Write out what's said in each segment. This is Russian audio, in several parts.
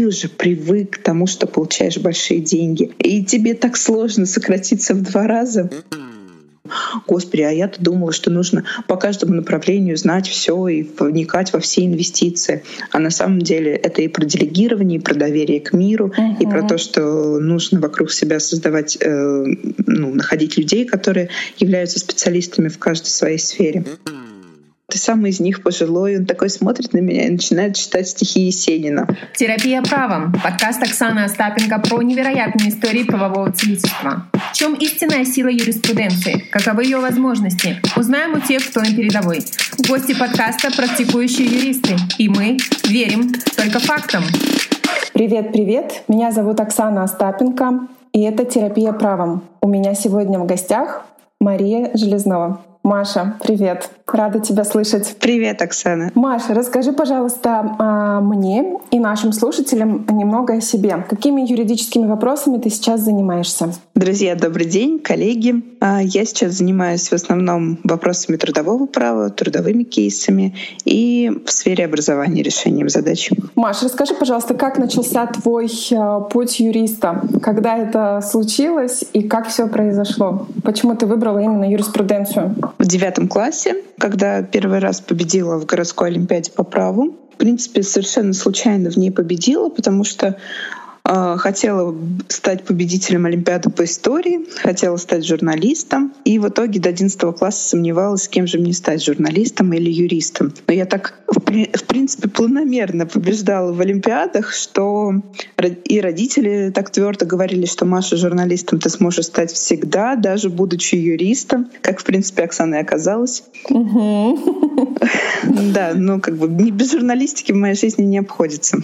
ты уже привык к тому, что получаешь большие деньги. И тебе так сложно сократиться в два раза. Господи, а я-то думала, что нужно по каждому направлению знать все и вникать во все инвестиции. А на самом деле это и про делегирование, и про доверие к миру, uh-huh. и про то, что нужно вокруг себя создавать, э, ну, находить людей, которые являются специалистами в каждой своей сфере. Ты самый из них пожилой, он такой смотрит на меня и начинает читать стихи Есенина. Терапия правом. Подкаст Оксаны Остапенко про невероятные истории правового целительства. В чем истинная сила юриспруденции? Каковы ее возможности? Узнаем у тех, кто на передовой. Гости подкаста — практикующие юристы. И мы верим только фактам. Привет-привет! Меня зовут Оксана Остапенко, и это «Терапия правом». У меня сегодня в гостях Мария Железнова. Маша, привет. Рада тебя слышать. Привет, Оксана. Маша, расскажи, пожалуйста, а, мне и нашим слушателям немного о себе. Какими юридическими вопросами ты сейчас занимаешься? Друзья, добрый день, коллеги. А, я сейчас занимаюсь в основном вопросами трудового права, трудовыми кейсами и в сфере образования решением задач. Маша, расскажи, пожалуйста, как начался твой а, путь юриста? Когда это случилось и как все произошло? Почему ты выбрала именно юриспруденцию? В девятом классе когда первый раз победила в городской олимпиаде по праву. В принципе, совершенно случайно в ней победила, потому что хотела стать победителем Олимпиады по истории, хотела стать журналистом, и в итоге до 11 класса сомневалась, кем же мне стать, журналистом или юристом. Но я так, в принципе, планомерно побеждала в Олимпиадах, что и родители так твердо говорили, что Маша журналистом ты сможешь стать всегда, даже будучи юристом, как, в принципе, Оксана и оказалась. Да, ну как бы не без журналистики в моей жизни не обходится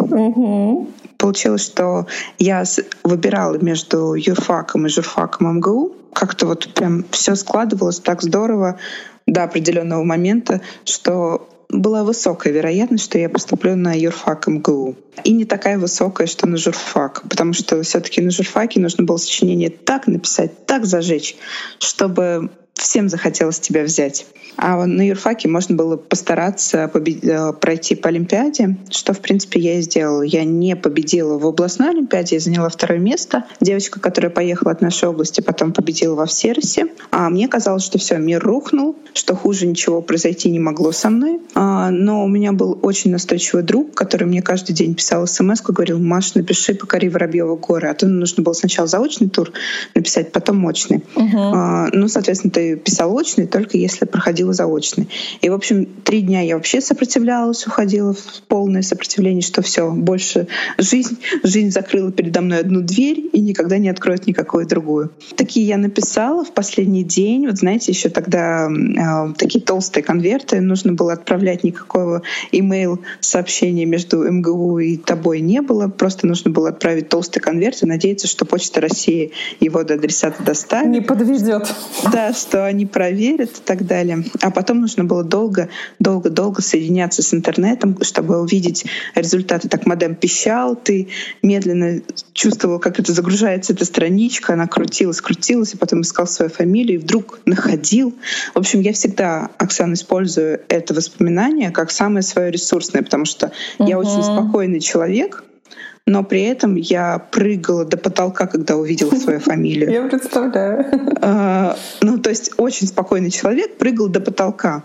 получилось, что я выбирала между юрфаком и журфаком МГУ. Как-то вот прям все складывалось так здорово до определенного момента, что была высокая вероятность, что я поступлю на юрфак МГУ. И не такая высокая, что на журфак, потому что все таки на журфаке нужно было сочинение так написать, так зажечь, чтобы всем захотелось тебя взять. А на юрфаке можно было постараться. Э, пройти по Олимпиаде, что, в принципе, я и сделала. Я не победила в областной Олимпиаде, я заняла второе место. Девочка, которая поехала от нашей области, потом победила во Всеросе. А мне казалось, что все, мир рухнул, что хуже ничего произойти не могло со мной. А, но у меня был очень настойчивый друг, который мне каждый день писал смс говорил, Маш, напиши «Покори Воробьева горы». А то нужно было сначала заочный тур написать, потом мощный. Угу. А, ну, соответственно, ты писал очный, только если проходила заочный. И, в общем, три дня я вообще сопротивлялась, уходила в полное сопротивление, что все, больше жизнь, жизнь закрыла передо мной одну дверь и никогда не откроет никакую другую. Такие я написала в последний день. Вот знаете, еще тогда э, такие толстые конверты, нужно было отправлять никакого имейл сообщения между МГУ и тобой не было. Просто нужно было отправить толстый конверт и надеяться, что Почта России его до адресата доставит. Не подведет. Да, что они проверят и так далее. А потом нужно было долго, долго, долго соединяться с интернетом, чтобы увидеть результаты. Так модем пищал, ты медленно чувствовал, как это загружается эта страничка, она крутилась, крутилась, и потом искал свою фамилию, и вдруг находил. В общем, я всегда, Оксана, использую это воспоминание как самое свое ресурсное, потому что uh-huh. я очень спокойный человек, но при этом я прыгала до потолка, когда увидела свою фамилию. Я представляю. А, ну, то есть очень спокойный человек прыгал до потолка.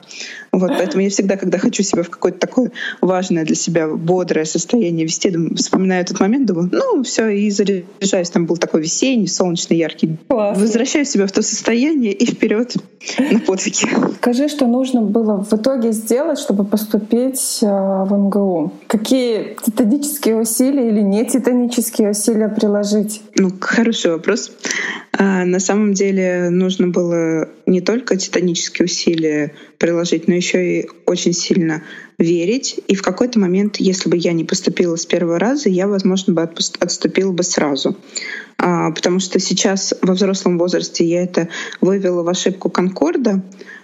Вот, поэтому я всегда, когда хочу себя в какое-то такое важное для себя бодрое состояние вести, вспоминаю этот момент, думаю, ну, все, и заряжаюсь. Там был такой весенний, солнечный, яркий. Классно. Возвращаю себя в то состояние и вперед на подвиги. Скажи, что нужно было в итоге сделать, чтобы поступить э, в МГУ? Какие титанические усилия или не титанические усилия приложить? Ну, хороший вопрос. А, на самом деле нужно было не только титанические усилия приложить, но еще и очень сильно верить. И в какой-то момент, если бы я не поступила с первого раза, я, возможно, бы отступила бы сразу. А, потому что сейчас во взрослом возрасте я это вывела в ошибку Конкорда,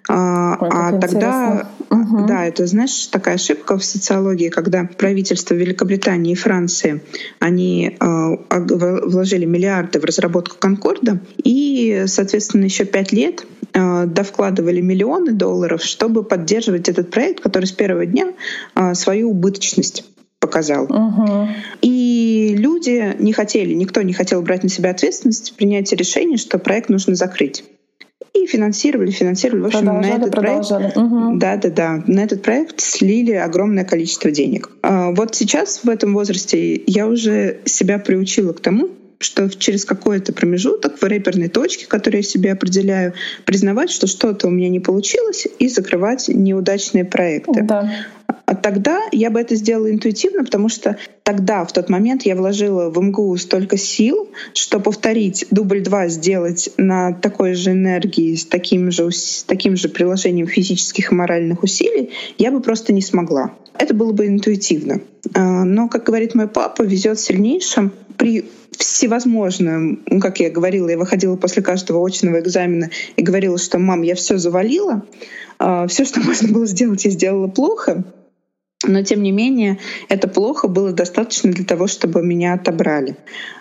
а, Ой, а тогда, угу. да, это, знаешь, такая ошибка в социологии, когда правительство Великобритании и Франции, они э, вложили миллиарды в разработку Конкорда, и, соответственно, еще пять лет довкладывали миллионы долларов, чтобы поддерживать этот проект, который с первого дня свою убыточность показал. Угу. И люди не хотели, никто не хотел брать на себя ответственность принятия решения, что проект нужно закрыть. И финансировали, финансировали. В общем, продолжали, на этот продолжали. проект, угу. да, да, да, на этот проект слили огромное количество денег. А вот сейчас в этом возрасте я уже себя приучила к тому, что через какой-то промежуток в рэперной точке, которую я себе определяю, признавать, что что-то у меня не получилось, и закрывать неудачные проекты. Да. А тогда я бы это сделала интуитивно, потому что тогда, в тот момент, я вложила в МГУ столько сил, что повторить дубль два сделать на такой же энергии, с таким же, с таким же приложением физических и моральных усилий, я бы просто не смогла. Это было бы интуитивно. А, но, как говорит мой папа, везет сильнейшим. При всевозможным, ну, как я говорила, я выходила после каждого очного экзамена и говорила, что мам, я все завалила, а, все, что можно было сделать, я сделала плохо. Но тем не менее, это плохо было достаточно для того, чтобы меня отобрали.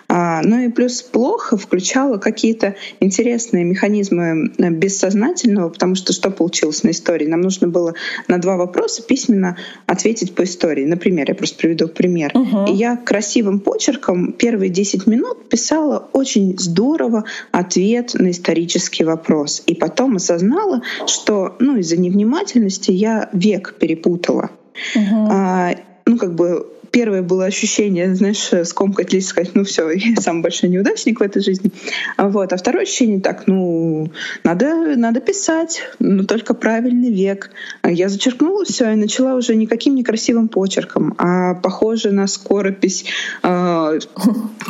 А, ну и плюс плохо включало какие-то интересные механизмы э, бессознательного, потому что что получилось на истории? Нам нужно было на два вопроса письменно ответить по истории. Например, я просто приведу пример. Угу. И я красивым почерком первые 10 минут писала очень здорово ответ на исторический вопрос. И потом осознала, что ну, из-за невнимательности я век перепутала. Угу. А, ну, как бы первое было ощущение, знаешь, скомкать лист, сказать, ну все, я самый большой неудачник в этой жизни. Вот. А второе ощущение так, ну, надо, надо писать, но только правильный век. Я зачеркнула все и начала уже никаким некрасивым почерком, а похоже на скоропись э,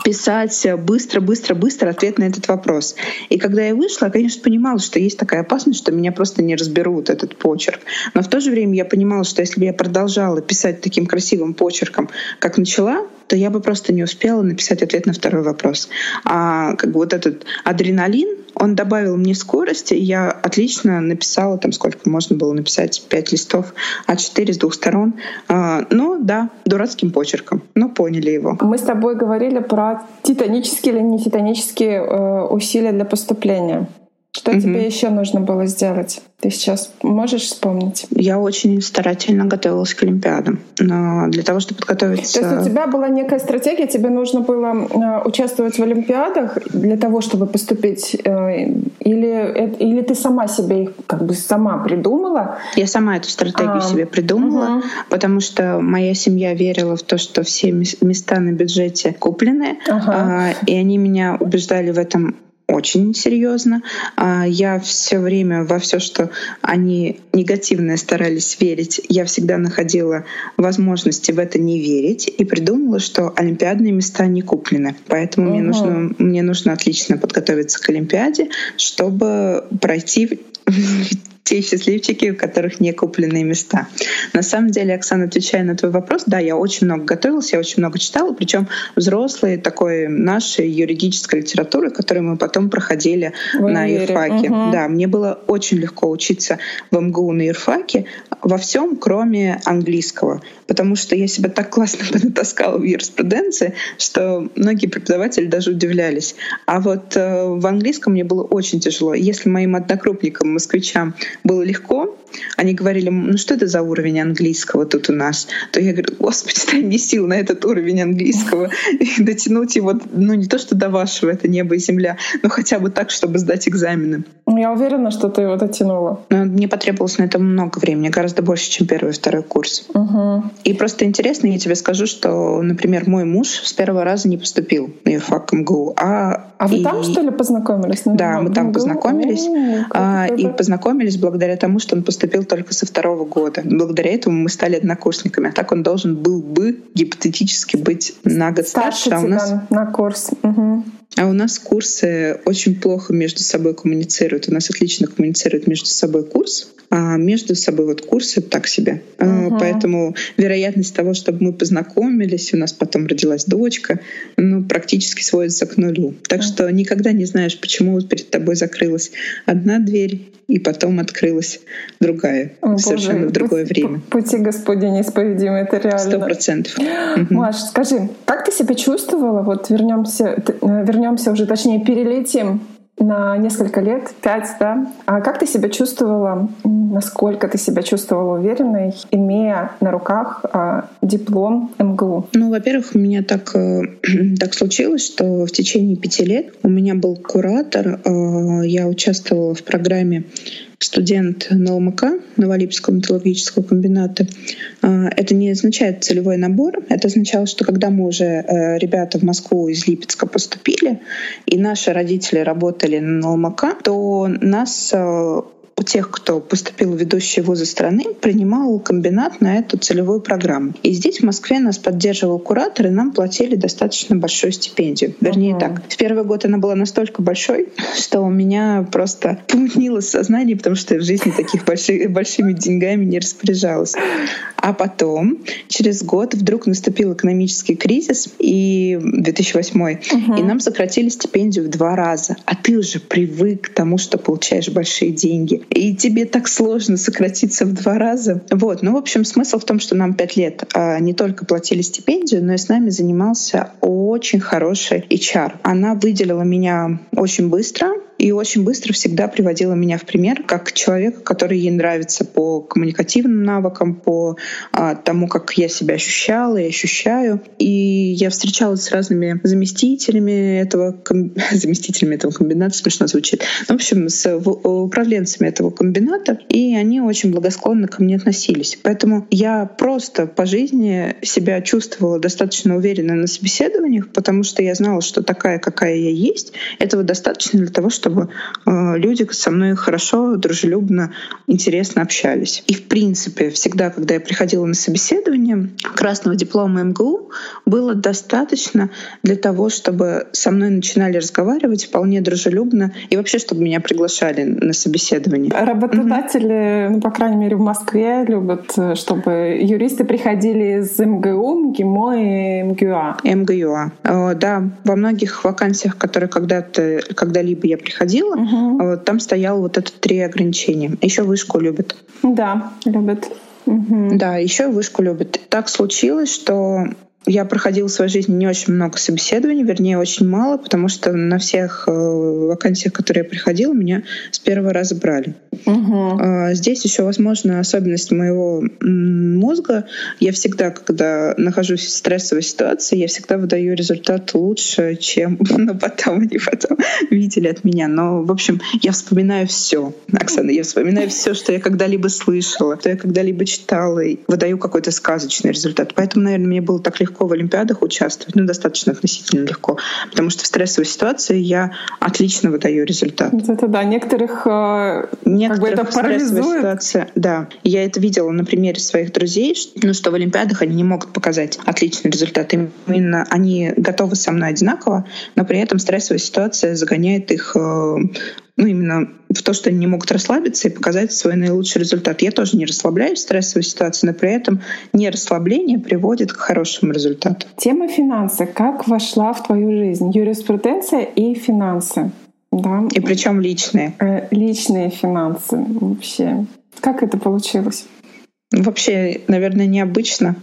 писать быстро, быстро, быстро ответ на этот вопрос. И когда я вышла, конечно, понимала, что есть такая опасность, что меня просто не разберут этот почерк. Но в то же время я понимала, что если бы я продолжала писать таким красивым почерком, как начала, то я бы просто не успела написать ответ на второй вопрос. А как бы вот этот адреналин, он добавил мне скорости, и я отлично написала, там сколько можно было написать, пять листов А4 с двух сторон. А, ну да, дурацким почерком, но поняли его. Мы с тобой говорили про титанические или не титанические э, усилия для поступления. Что угу. тебе еще нужно было сделать? Ты сейчас можешь вспомнить? Я очень старательно готовилась к Олимпиадам. Но для того, чтобы подготовиться... То есть у тебя была некая стратегия, тебе нужно было э, участвовать в Олимпиадах для того, чтобы поступить? Э, или, или ты сама себе их как бы сама придумала? Я сама эту стратегию а, себе придумала, угу. потому что моя семья верила в то, что все места на бюджете куплены, ага. и они меня убеждали в этом очень серьезно. А, я все время во все, что они негативное старались верить, я всегда находила возможности в это не верить и придумала, что олимпиадные места не куплены. Поэтому угу. мне, нужно, мне нужно отлично подготовиться к Олимпиаде, чтобы пройти те счастливчики, у которых не купленные места. На самом деле, Оксана, отвечая на твой вопрос, да, я очень много готовилась, я очень много читала, причем взрослые такой нашей юридической литературы, которую мы потом проходили в на юрфаке. Угу. Да, мне было очень легко учиться в МГУ на юрфаке во всем, кроме английского, потому что я себя так классно понатаскала в юриспруденции, что многие преподаватели даже удивлялись. А вот э, в английском мне было очень тяжело. Если моим однокрупникам, москвичам было легко, они говорили, ну что это за уровень английского тут у нас? То я говорю, господи, дай мне сил на этот уровень английского и дотянуть его, ну не то, что до вашего, это небо и земля, но хотя бы так, чтобы сдать экзамены. Я уверена, что ты его дотянула. Но мне потребовалось на это много времени, гораздо больше, чем первый и второй курс. Угу. И просто интересно, я тебе скажу, что, например, мой муж с первого раза не поступил на юрфак МГУ, а а вы и... там, что ли, познакомились? Да, мы там познакомились. А, и познакомились благодаря тому, что он поступил поступил только со второго года. Благодаря этому мы стали однокурсниками. А так он должен был бы гипотетически быть на год старше. старше а у нас... на курс. Угу. А у нас курсы очень плохо между собой коммуницируют. У нас отлично коммуницирует между собой курс, а между собой вот курсы так себе. Uh-huh. Поэтому вероятность того, чтобы мы познакомились, у нас потом родилась дочка, ну, практически сводится к нулю. Так что никогда не знаешь, почему перед тобой закрылась одна дверь, и потом открылась другая, О, совершенно Боже. в другое пути, время. Пути Господи неисповедимы, это реально. Сто процентов. Маш, скажи, как ты себя чувствовала? Вот вернемся, вернемся уже, точнее, перелетим на несколько лет, пять, да. А как ты себя чувствовала насколько ты себя чувствовала уверенной, имея на руках э, диплом МГУ? Ну, во-первых, у меня так, э, так случилось, что в течение пяти лет у меня был куратор, э, я участвовала в программе студент НЛМК, Новолипецкого металлургического комбината. А, это не означает целевой набор. Это означало, что когда мы уже э, ребята в Москву из Липецка поступили, и наши родители работали на НЛМК, то нас э, у тех, кто поступил в ведущие вузы страны, принимал комбинат на эту целевую программу. И здесь, в Москве, нас поддерживал куратор, и нам платили достаточно большую стипендию. Вернее uh-huh. так, в первый год она была настолько большой, что у меня просто помутнилось сознание, потому что я в жизни таких больших, большими деньгами не распоряжалась. А потом, через год, вдруг наступил экономический кризис, и 2008 uh-huh. и нам сократили стипендию в два раза. А ты уже привык к тому, что получаешь большие деньги и тебе так сложно сократиться в два раза. Вот. Ну, в общем, смысл в том, что нам пять лет а, не только платили стипендию, но и с нами занимался очень хороший HR. Она выделила меня очень быстро, и очень быстро всегда приводила меня в пример как человека, который ей нравится по коммуникативным навыкам, по а, тому, как я себя ощущала и ощущаю. И я встречалась с разными заместителями этого, ком... заместителями этого комбината, смешно звучит. В общем, с управленцами этого комбината, и они очень благосклонно ко мне относились. Поэтому я просто по жизни себя чувствовала достаточно уверенно на собеседованиях, потому что я знала, что такая, какая я есть, этого достаточно для того, чтобы чтобы э, люди со мной хорошо, дружелюбно, интересно общались. И в принципе, всегда, когда я приходила на собеседование, красного диплома МГУ было достаточно для того, чтобы со мной начинали разговаривать вполне дружелюбно и вообще, чтобы меня приглашали на собеседование. Работодатели, угу. ну, по крайней мере, в Москве любят, чтобы юристы приходили из МГУ, МГИМО и МГУА. МГУА. Э, да, во многих вакансиях, которые когда-то, когда-либо я приходила, приходила, угу. вот, там стояло вот это три ограничения. Еще вышку любят. Да, любят. Угу. Да, еще вышку любят. Так случилось, что я проходила в своей жизни не очень много собеседований, вернее, очень мало, потому что на всех э, вакансиях, которые я приходила, меня с первого раза брали. Угу. Здесь еще, возможно, особенность моего мозга. Я всегда, когда нахожусь в стрессовой ситуации, я всегда выдаю результат лучше, чем ну, потом они потом видели от меня. Но, в общем, я вспоминаю все, Оксана, я вспоминаю все, что я когда-либо слышала, что я когда-либо читала, и выдаю какой-то сказочный результат. Поэтому, наверное, мне было так легко легко в Олимпиадах участвовать, ну, достаточно относительно легко, потому что в стрессовой ситуации я отлично выдаю результат. Это да, некоторых, некоторых как бы это парализует. Ситуация, да, я это видела на примере своих друзей, ну, что в Олимпиадах они не могут показать отличный результат. Именно они готовы со мной одинаково, но при этом стрессовая ситуация загоняет их э, ну, именно в то, что они не могут расслабиться и показать свой наилучший результат. Я тоже не расслабляюсь в стрессовой ситуации, но при этом не расслабление приводит к хорошему результату. Тема финансы. Как вошла в твою жизнь? Юриспруденция и финансы. Да. И причем личные. Э, личные финансы вообще. Как это получилось? Вообще, наверное, необычно.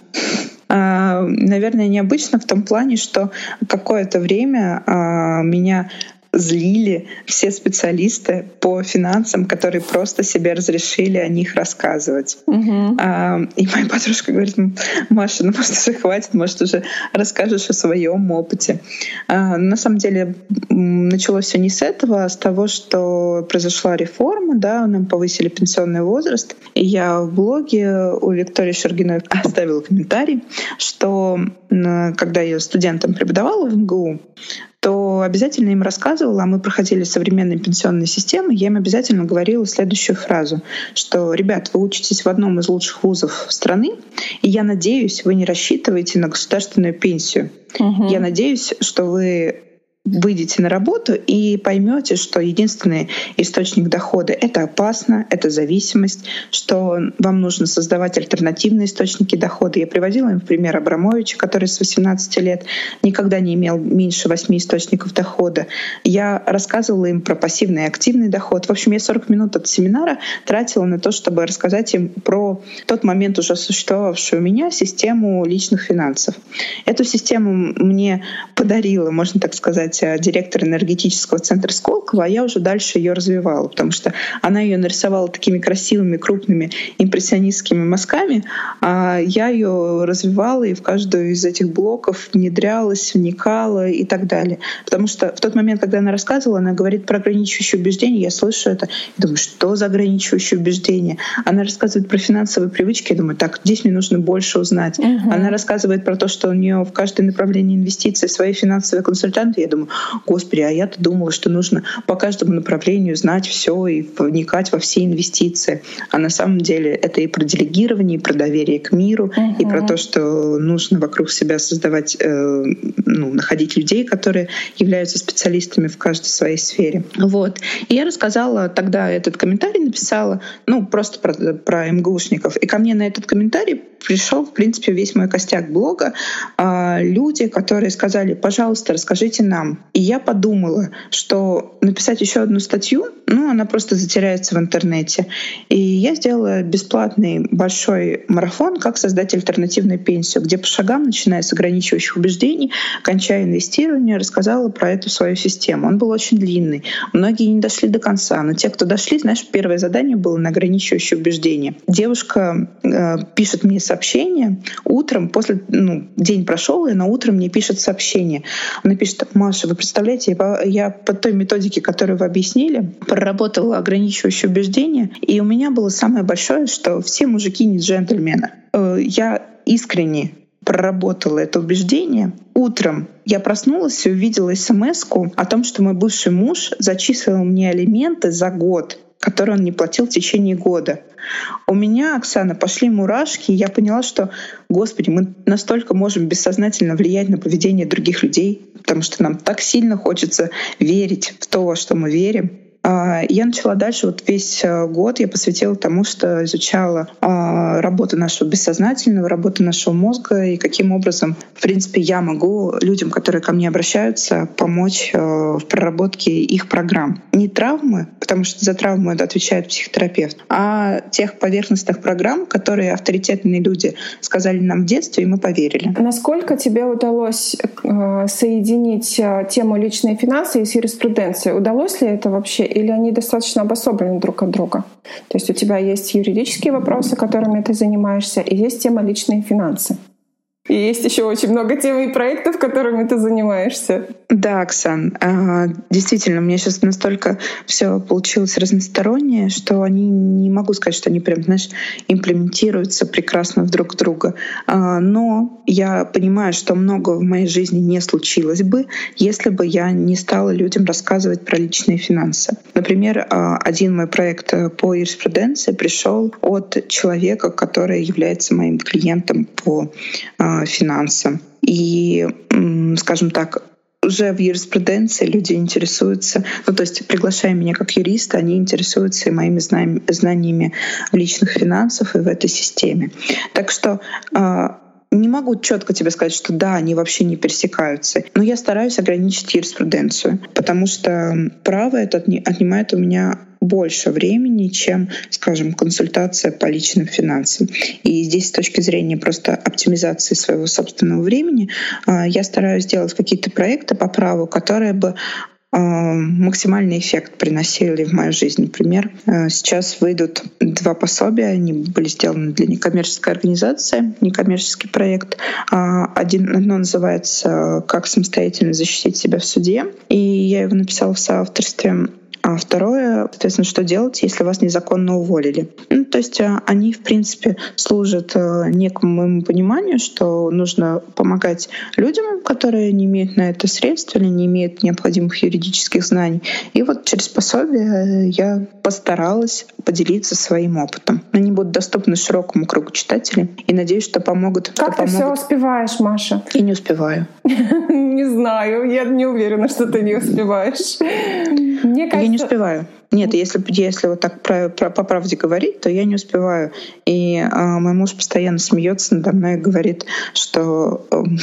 А, наверное, необычно в том плане, что какое-то время а, меня злили все специалисты по финансам, которые просто себе разрешили о них рассказывать. Угу. А, и моя подружка говорит, Маша, ну может уже хватит, может уже расскажешь о своем опыте. А, на самом деле началось все не с этого, а с того, что произошла реформа, да, нам повысили пенсионный возраст. И я в блоге у Виктории Шергиной оставила комментарий, что когда я студентам преподавала в МГУ, то обязательно им рассказывала, а мы проходили современные пенсионные системы, я им обязательно говорила следующую фразу, что, ребят, вы учитесь в одном из лучших вузов страны, и я надеюсь, вы не рассчитываете на государственную пенсию. Угу. Я надеюсь, что вы выйдете на работу и поймете, что единственный источник дохода — это опасно, это зависимость, что вам нужно создавать альтернативные источники дохода. Я приводила им в пример Абрамовича, который с 18 лет никогда не имел меньше 8 источников дохода. Я рассказывала им про пассивный и активный доход. В общем, я 40 минут от семинара тратила на то, чтобы рассказать им про тот момент уже существовавшую у меня систему личных финансов. Эту систему мне подарила, можно так сказать, стать э, директором энергетического центра Сколково, а я уже дальше ее развивала, потому что она ее нарисовала такими красивыми, крупными, импрессионистскими мазками, а я ее развивала и в каждую из этих блоков внедрялась, вникала и так далее. Потому что в тот момент, когда она рассказывала, она говорит про ограничивающие убеждения, я слышу это и думаю, что за ограничивающие убеждения? Она рассказывает про финансовые привычки, я думаю, так, здесь мне нужно больше узнать. Uh-huh. Она рассказывает про то, что у нее в каждое направление инвестиций свои финансовые консультанты. Я думаю, господи, а я-то думала, что нужно по каждому направлению знать все и вникать во все инвестиции. А на самом деле это и про делегирование, и про доверие к миру, uh-huh. и про то, что нужно вокруг себя создавать, э, ну, находить людей, которые являются специалистами в каждой своей сфере. Вот. И я рассказала тогда этот комментарий, написала, ну, просто про, про МГУшников. И ко мне на этот комментарий пришел, в принципе, весь мой костяк блога. Э, люди, которые сказали, пожалуйста, расскажите нам. И я подумала, что написать еще одну статью, ну, она просто затеряется в интернете. И я сделала бесплатный большой марафон «Как создать альтернативную пенсию», где по шагам, начиная с ограничивающих убеждений, кончая инвестирование, рассказала про эту свою систему. Он был очень длинный. Многие не дошли до конца, но те, кто дошли, знаешь, первое задание было на ограничивающее убеждение. Девушка э, пишет мне сообщение утром, после, ну, день прошел, и она утром мне пишет сообщение. Она пишет, Маша, вы представляете, я, я по той методике, которую вы объяснили, проработала ограничивающее убеждение, и у меня было самое большое, что все мужики не джентльмены. Э, я искренне проработала это убеждение. Утром я проснулась и увидела смс о том, что мой бывший муж зачислил мне алименты за год, которые он не платил в течение года. У меня, Оксана, пошли мурашки, и я поняла, что, Господи, мы настолько можем бессознательно влиять на поведение других людей, потому что нам так сильно хочется верить в то, во что мы верим. А, я начала дальше, вот весь э, год я посвятила тому, что изучала а, работу нашего бессознательного, работу нашего мозга и каким образом, в принципе, я могу людям, которые ко мне обращаются, помочь э, в проработке их программ. Не травмы, потому что за травму это отвечает психотерапевт, а тех поверхностных программ, которые авторитетные люди сказали нам в детстве, и мы поверили. Насколько тебе удалось э, соединить тему личные финансы и с юриспруденцией? Удалось ли это вообще? Или они достаточно обособлены друг от друга? То есть у тебя есть юридические вопросы, которыми ты занимаешься, и есть тема личные финансы. И есть еще очень много тем и проектов, которыми ты занимаешься. Да, Оксан, а, действительно, у меня сейчас настолько все получилось разностороннее, что они не могу сказать, что они прям, знаешь, имплементируются прекрасно друг в друга. А, но я понимаю, что много в моей жизни не случилось бы, если бы я не стала людям рассказывать про личные финансы. Например, а, один мой проект по юриспруденции пришел от человека, который является моим клиентом по финансам. И, скажем так, уже в юриспруденции люди интересуются, ну то есть приглашая меня как юриста, они интересуются и моими знаниями личных финансов и в этой системе. Так что а, не могу четко тебе сказать, что да, они вообще не пересекаются, но я стараюсь ограничить юриспруденцию, потому что право это отнимает у меня больше времени, чем, скажем, консультация по личным финансам. И здесь с точки зрения просто оптимизации своего собственного времени а, я стараюсь делать какие-то проекты по праву, которые бы максимальный эффект приносили в мою жизнь. Например, а, сейчас выйдут два пособия, они были сделаны для некоммерческой организации, некоммерческий проект. Один, одно называется «Как самостоятельно защитить себя в суде», и я его написала в соавторстве а второе, соответственно, что делать, если вас незаконно уволили. Ну, то есть э, они, в принципе, служат э, некому моему пониманию, что нужно помогать людям, которые не имеют на это средств или не имеют необходимых юридических знаний. И вот через пособие я постаралась поделиться своим опытом. Они будут доступны широкому кругу читателей и надеюсь, что помогут. Как ты все успеваешь, Маша? Я не успеваю. Не знаю, я не уверена, что ты не успеваешь. Мне кажется... Я не успеваю. Нет, если, если вот так про, про, по правде говорить, то я не успеваю. И а, мой муж постоянно смеется надо мной и говорит, что, эм,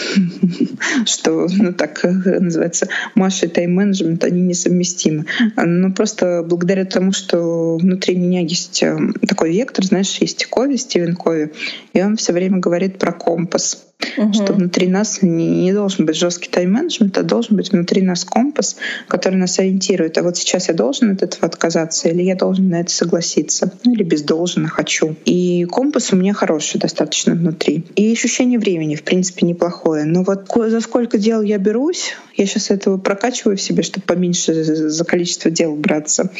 что ну так называется, Маша и тайм-менеджмент, они несовместимы. Но просто благодаря тому, что внутри меня есть эм, такой вектор, знаешь, есть Кови, Стивен Кови, и он все время говорит про компас Угу. Что внутри нас не, не должен быть жесткий тайм-менеджмент, а должен быть внутри нас компас, который нас ориентирует. А вот сейчас я должен от этого отказаться, или я должен на это согласиться, ну или без должен, хочу. И компас у меня хороший достаточно внутри. И ощущение времени, в принципе, неплохое. Но вот за сколько дел я берусь, я сейчас этого прокачиваю в себе, чтобы поменьше за количество дел браться.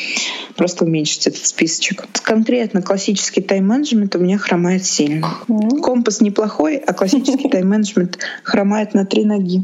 Просто уменьшить этот списочек. Конкретно классический тайм-менеджмент у меня хромает сильно. Компас неплохой, а классический тайм-менеджмент хромает на три ноги.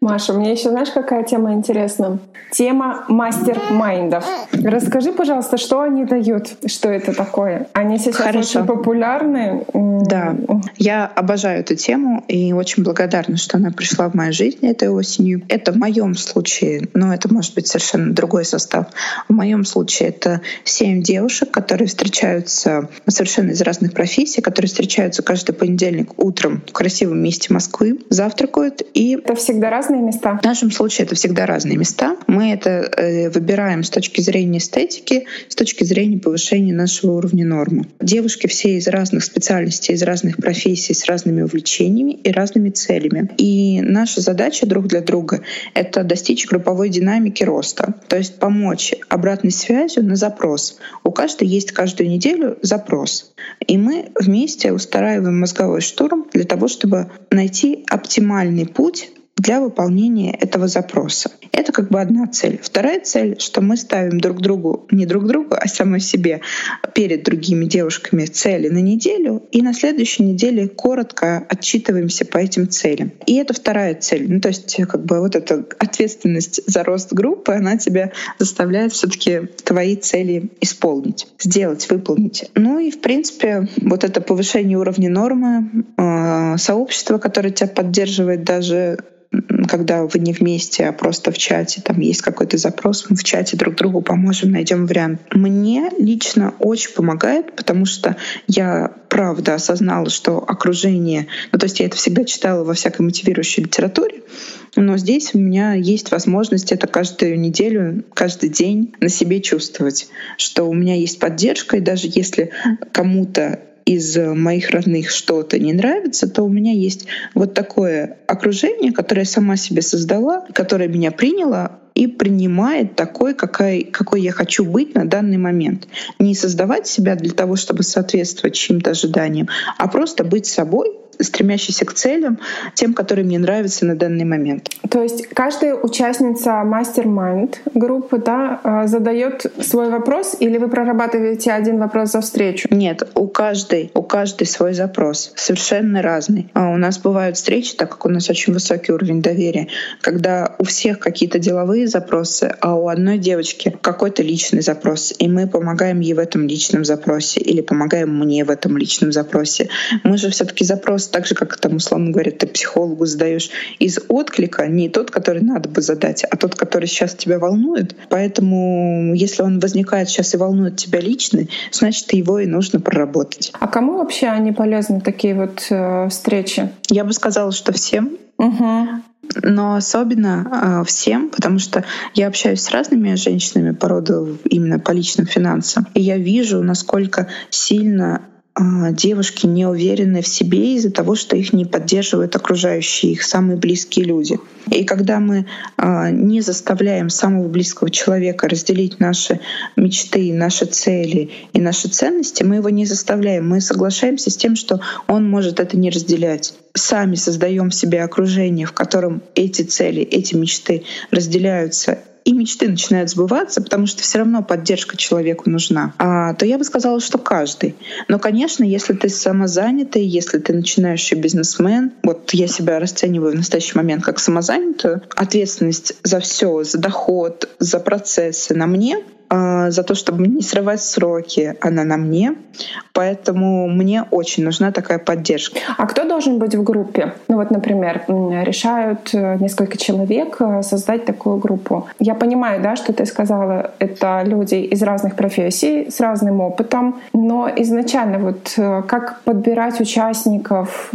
Маша, мне еще знаешь, какая тема интересна? Тема мастер-майндов. Расскажи, пожалуйста, что они дают, что это такое? Они сейчас Хорошо. очень популярны. Да, я обожаю эту тему и очень благодарна, что она пришла в мою жизнь этой осенью. Это в моем случае, но это может быть совершенно другой состав. В моем случае это семь девушек, которые встречаются совершенно из разных профессий, которые встречаются каждый понедельник утром в красивом месте Москвы, завтракают и... Это всегда раз разные места? В нашем случае это всегда разные места. Мы это э, выбираем с точки зрения эстетики, с точки зрения повышения нашего уровня нормы. Девушки все из разных специальностей, из разных профессий, с разными увлечениями и разными целями. И наша задача друг для друга — это достичь групповой динамики роста, то есть помочь обратной связью на запрос. У каждой есть каждую неделю запрос. И мы вместе устраиваем мозговой штурм для того, чтобы найти оптимальный путь для выполнения этого запроса. Это как бы одна цель. Вторая цель, что мы ставим друг другу, не друг другу, а самой себе перед другими девушками цели на неделю, и на следующей неделе коротко отчитываемся по этим целям. И это вторая цель. Ну, то есть как бы вот эта ответственность за рост группы, она тебя заставляет все таки твои цели исполнить, сделать, выполнить. Ну и, в принципе, вот это повышение уровня нормы, э, сообщество, которое тебя поддерживает даже когда вы не вместе, а просто в чате, там есть какой-то запрос, мы в чате друг другу поможем, найдем вариант. Мне лично очень помогает, потому что я правда осознала, что окружение, ну то есть я это всегда читала во всякой мотивирующей литературе, но здесь у меня есть возможность это каждую неделю, каждый день на себе чувствовать, что у меня есть поддержка, и даже если кому-то из моих родных что-то не нравится, то у меня есть вот такое окружение, которое я сама себе создала, которое меня приняло и принимает такой, какой, какой я хочу быть на данный момент. Не создавать себя для того, чтобы соответствовать чьим-то ожиданиям, а просто быть собой, стремящийся к целям, тем, которые мне нравятся на данный момент. То есть каждая участница мастер-майнд группы да, э, задает свой вопрос, или вы прорабатываете один вопрос за встречу? Нет, у каждой, у каждой свой запрос, совершенно разный. А у нас бывают встречи, так как у нас очень высокий уровень доверия, когда у всех какие-то деловые запросы, а у одной девочки какой-то личный запрос, и мы помогаем ей в этом личном запросе или помогаем мне в этом личном запросе. Мы же все таки запрос так же, как там условно говоря, ты психологу задаешь из отклика, не тот, который надо бы задать, а тот, который сейчас тебя волнует. Поэтому если он возникает сейчас и волнует тебя лично, значит, его и нужно проработать. А кому вообще они полезны, такие вот э, встречи? Я бы сказала, что всем. Угу но особенно э, всем, потому что я общаюсь с разными женщинами по роду именно по личным финансам, и я вижу, насколько сильно девушки не уверены в себе из-за того, что их не поддерживают окружающие, их самые близкие люди. И когда мы а, не заставляем самого близкого человека разделить наши мечты, наши цели и наши ценности, мы его не заставляем, мы соглашаемся с тем, что он может это не разделять. Сами создаем себе окружение, в котором эти цели, эти мечты разделяются и мечты начинают сбываться, потому что все равно поддержка человеку нужна, а, то я бы сказала, что каждый. Но, конечно, если ты самозанятый, если ты начинающий бизнесмен, вот я себя расцениваю в настоящий момент как самозанятую, ответственность за все, за доход, за процессы на мне, за то, чтобы не срывать сроки, она на мне. Поэтому мне очень нужна такая поддержка. А кто должен быть в группе? Ну вот, например, решают э, несколько человек э, создать такую группу. Я понимаю, да, что ты сказала, это люди из разных профессий, с разным опытом, но изначально вот э, как подбирать участников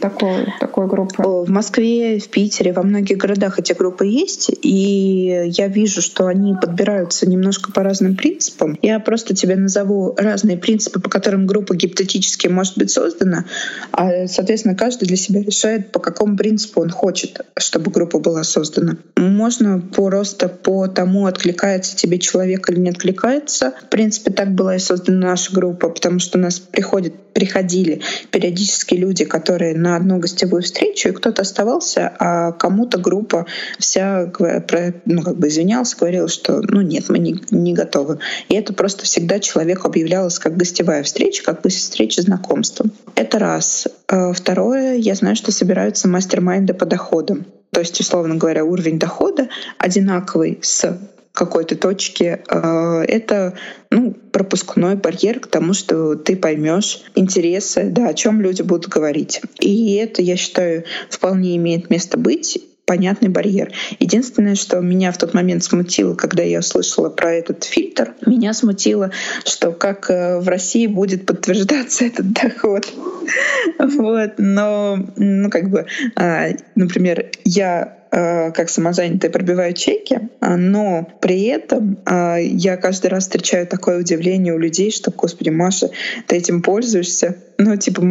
такой, такой группы? В Москве, в Питере, во многих городах эти группы есть, и я вижу, что они подбираются немножко немножко по разным принципам. Я просто тебе назову разные принципы, по которым группа гипотетически может быть создана, а, соответственно, каждый для себя решает, по какому принципу он хочет, чтобы группа была создана. Можно просто по тому, откликается тебе человек или не откликается. В принципе, так была и создана наша группа, потому что у нас приходит, приходили периодически люди, которые на одну гостевую встречу, и кто-то оставался, а кому-то группа вся ну, как бы извинялась, говорила, что ну нет, мы не, не готовы. И это просто всегда человеку объявлялось как гостевая встреча, как бы встреча знакомства. Это раз. А второе, я знаю, что собираются мастер-майнды по доходам. То есть, условно говоря, уровень дохода одинаковый с какой-то точки, а, это ну, пропускной барьер к тому, что ты поймешь интересы, да, о чем люди будут говорить. И это, я считаю, вполне имеет место быть понятный барьер. Единственное, что меня в тот момент смутило, когда я услышала про этот фильтр, меня смутило, что как э, в России будет подтверждаться этот доход. Вот. Но, ну, как бы, а, например, я как самозанятая пробиваю чеки, а, но при этом а, я каждый раз встречаю такое удивление у людей, что, господи, Маша, ты этим пользуешься, ну, типа,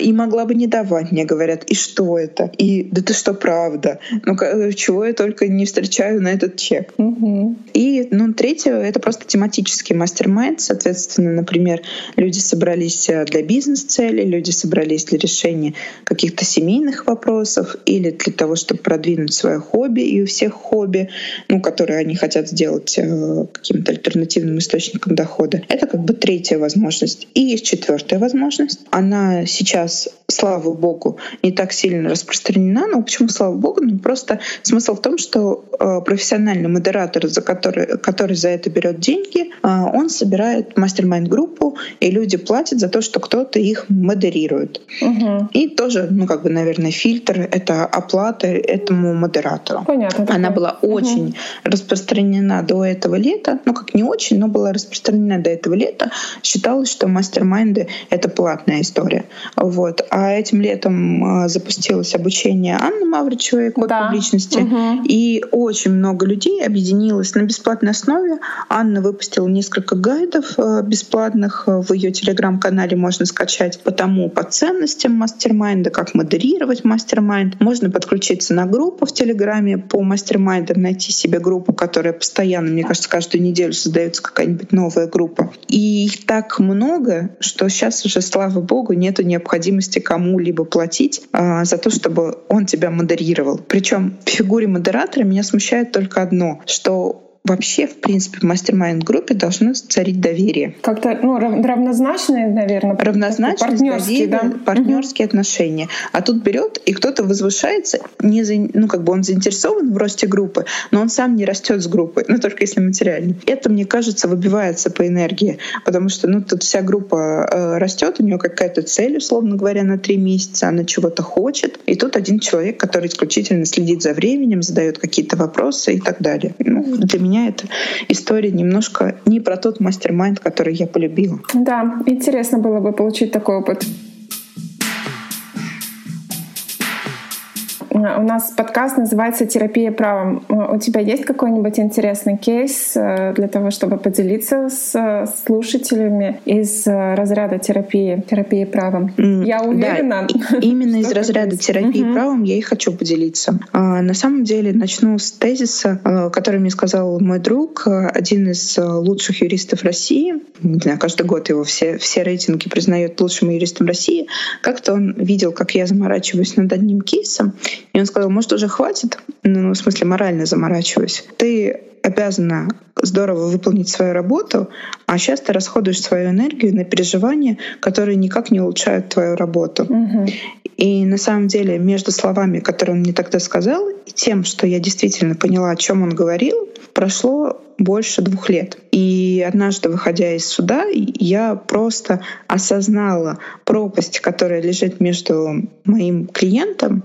и могла бы не давать, мне говорят, и что это? И да ты что, правда? Ну, чего я только не встречаю на этот чек. Угу. И, ну, третье, это просто тематический мастер-майнд. Соответственно, например, люди собрались э, для бизнес-целей, люди собрались для решения каких-то семейных вопросов или для того, чтобы продвинуть свое хобби, и у всех хобби, ну, которые они хотят сделать э, каким-то альтернативным источником дохода. Это как бы третья возможность. И есть четвертая возможность. Она сейчас, слава богу, не так сильно распространена. Но почему слава богу? Ну, просто смысл в том, что э, профессиональный модератор, за который, который за это берет деньги, э, он собирает мастер-майнд-группу, и люди платят за то, что кто-то их модерирует. Угу. И тоже, ну, как бы, наверное, фильтр — это оплата этому модератору. Понятно. Она была угу. очень распространена до этого лета. Ну, как не очень, но была распространена до этого лета. Считалось, что мастер-майнды — это платная история. Вот. А этим летом а, запустилось обучение Анны Мавричевой «Код да. публичности». Угу. И очень много людей объединилось на бесплатной основе. Анна выпустила несколько гайдов а, бесплатных в ее телеграм-канале. Можно скачать по тому, по ценностям мастер-майнда, как модерировать мастер-майнд. Можно подключиться на группу в Телеграме по мастер-майндам, найти себе группу, которая постоянно, мне кажется, каждую неделю создается какая-нибудь новая группа. И их так много, что сейчас уже, слава богу, нету необходимости кому-либо платить а, за то, чтобы он тебя модерировал. Причем в фигуре модератора меня смущает только одно, что вообще, в принципе, в мастер-майнд-группе должно царить доверие. Как-то ну, равнозначные, наверное, равнозначные партнерские, доверие, да? партнерские угу. отношения. А тут берет и кто-то возвышается, не за, ну как бы он заинтересован в росте группы, но он сам не растет с группой, ну только если материально. Это, мне кажется, выбивается по энергии, потому что ну тут вся группа э, растет, у нее какая-то цель, условно говоря, на три месяца, она чего-то хочет, и тут один человек, который исключительно следит за временем, задает какие-то вопросы и так далее. Ну, для меня меня эта история немножко не про тот мастер-майнд, который я полюбила. Да, интересно было бы получить такой опыт. У нас подкаст называется «Терапия правом». У тебя есть какой-нибудь интересный кейс э, для того, чтобы поделиться с слушателями из э, разряда терапии, терапии правом? Я уверена. Да, именно из разряда терапии угу. правом я и хочу поделиться. А, на самом деле начну с тезиса, э, который мне сказал мой друг, один из лучших юристов России. Не знаю, каждый год его все, все рейтинги признают лучшим юристом России. Как-то он видел, как я заморачиваюсь над одним кейсом, и он сказал, может, уже хватит? Ну, в смысле, морально заморачиваюсь. Ты обязана здорово выполнить свою работу, а сейчас ты расходуешь свою энергию на переживания, которые никак не улучшают твою работу. Угу. И на самом деле между словами, которые он мне тогда сказал, и тем, что я действительно поняла, о чем он говорил, прошло больше двух лет. И однажды, выходя из суда, я просто осознала пропасть, которая лежит между моим клиентом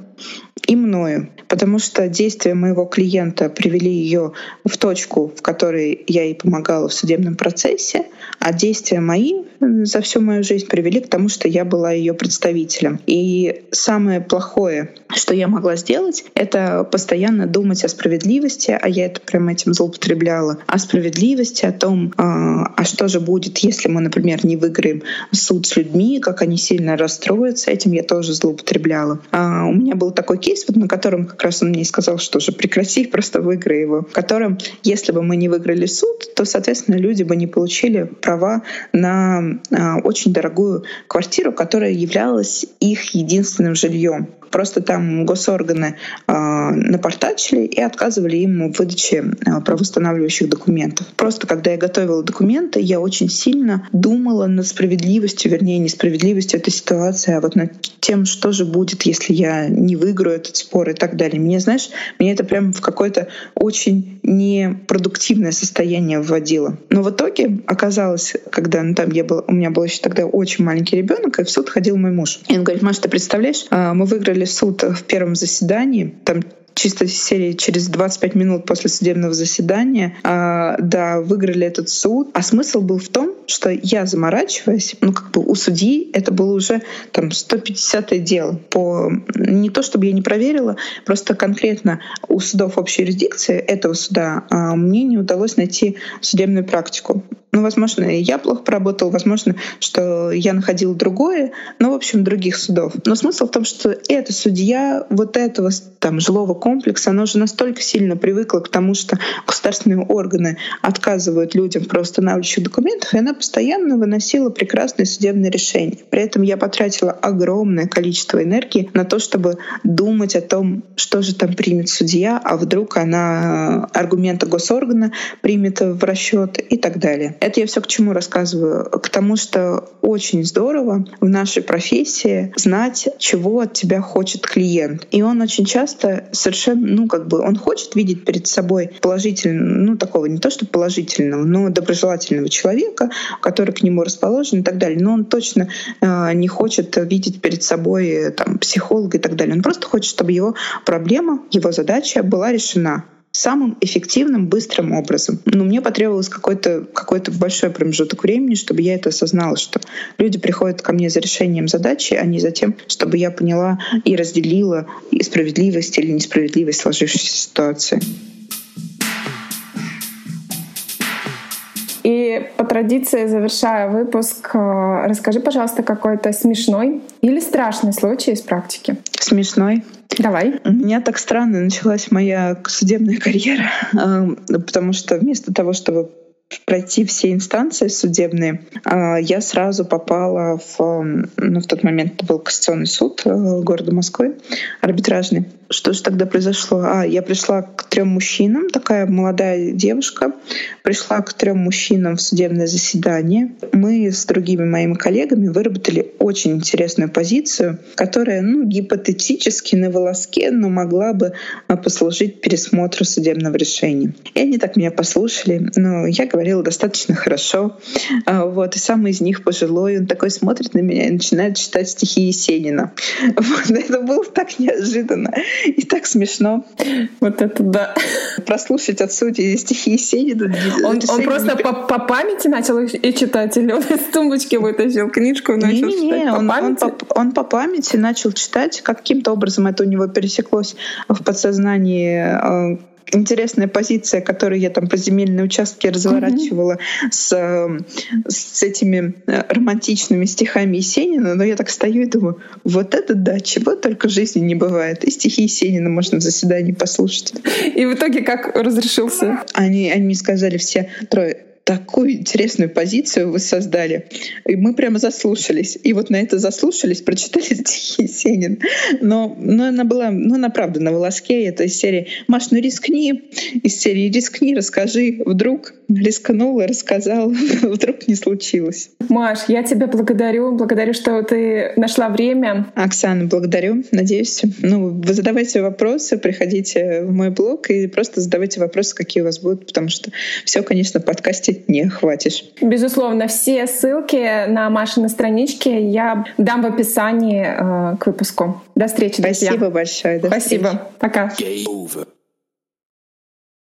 и мною, потому что действия моего клиента привели ее в точку, в которой я ей помогала в судебном процессе, а действия мои за всю мою жизнь привели к тому, что я была ее представителем. И самое плохое, что я могла сделать, это постоянно думать о справедливости, а я это прям этим злоупотребляла, о справедливости, о том, а, а что же будет, если мы, например, не выиграем суд с людьми, как они сильно расстроятся, этим я тоже злоупотребляла. А у меня был такой кейс, вот на котором как раз он мне сказал, что же прекрати, просто выиграй его, в котором, если бы мы не выиграли суд, то, соответственно, люди бы не получили права на а, очень дорогую квартиру, которая являлась их единственным жильем. Просто там госорганы э, напортачили и отказывали им в выдаче э, правоустанавливающих документов. Просто когда я готовила документы, я очень сильно думала над справедливостью, вернее, несправедливостью этой ситуации, а вот над тем, что же будет, если я не выиграю этот спор и так далее. Мне, знаешь, мне это прям в какое-то очень непродуктивное состояние вводило. Но в итоге оказалось, когда ну, там я был, у меня был еще тогда очень маленький ребенок, и в суд ходил мой муж. И он говорит, Маша, ты представляешь, а, мы выиграли суд в первом заседании, там чисто серии через 25 минут после судебного заседания, э, да, выиграли этот суд. А смысл был в том, что я заморачиваясь, ну как бы у судьи это было уже там 150 дело. По... Не то чтобы я не проверила, просто конкретно у судов общей юрисдикции этого суда э, мне не удалось найти судебную практику. Ну, возможно, я плохо поработал, возможно, что я находил другое, но, в общем, других судов. Но смысл в том, что эта судья вот этого там жилого комплекса, она уже настолько сильно привыкла к тому, что государственные органы отказывают людям в правоустанавливающих документах, и она постоянно выносила прекрасные судебные решения. При этом я потратила огромное количество энергии на то, чтобы думать о том, что же там примет судья, а вдруг она аргументы госоргана примет в расчет и так далее. Это я все к чему рассказываю? К тому, что очень здорово в нашей профессии знать, чего от тебя хочет клиент. И он очень часто совершенно, ну, как бы, он хочет видеть перед собой положительного, ну, такого не то, что положительного, но доброжелательного человека, который к нему расположен и так далее. Но он точно э, не хочет видеть перед собой там, психолога и так далее. Он просто хочет, чтобы его проблема, его задача была решена самым эффективным, быстрым образом. Но мне потребовалось какой-то какой большой промежуток времени, чтобы я это осознала, что люди приходят ко мне за решением задачи, а не за тем, чтобы я поняла и разделила и справедливость или несправедливость сложившейся ситуации. И по традиции, завершая выпуск, э, расскажи, пожалуйста, какой-то смешной или страшный случай из практики. Смешной. Давай. У меня так странно началась моя судебная карьера, э, потому что вместо того, чтобы пройти все инстанции судебные, а, я сразу попала в, ну, в тот момент это был Конституционный суд э, города Москвы, арбитражный. Что же тогда произошло? А, я пришла к трем мужчинам, такая молодая девушка, пришла к трем мужчинам в судебное заседание. Мы с другими моими коллегами выработали очень интересную позицию, которая, ну, гипотетически на волоске, но могла бы а, послужить пересмотру судебного решения. И они так меня послушали, но я говорила достаточно хорошо. А, вот, и самый из них пожилой, он такой смотрит на меня и начинает читать стихи Есенина. Вот, это было так неожиданно. И так смешно. Вот это да. Прослушать от судьи стихи Есенина. Он, он просто не... по, по памяти начал и читать, или он из тумбочки вытащил книжку и начал не, не, читать по он, памяти? Он по, он по памяти начал читать, каким-то образом это у него пересеклось в подсознании э, интересная позиция, которую я там по земельной участке разворачивала mm-hmm. с, с этими э, романтичными стихами Есенина, но я так стою и думаю, вот это да, чего только в жизни не бывает. И стихи Есенина можно в заседании послушать. И в итоге как разрешился? Они, они мне сказали все трое, такую интересную позицию вы создали. И мы прямо заслушались. И вот на это заслушались, прочитали стихи Есенин. Но, но она была, ну она правда на волоске. Это из серии «Маш, ну рискни». Из серии «Рискни, расскажи». Вдруг рискнула, рассказала, вдруг не случилось. Маш, я тебя благодарю. Благодарю, что ты нашла время. Оксана, благодарю. Надеюсь. Ну, вы задавайте вопросы, приходите в мой блог и просто задавайте вопросы, какие у вас будут, потому что все, конечно, в подкасте не охватишь. Безусловно, все ссылки на Машины странички я дам в описании э, к выпуску. До встречи, друзья. Спасибо большое. До Спасибо. Встречи. Пока.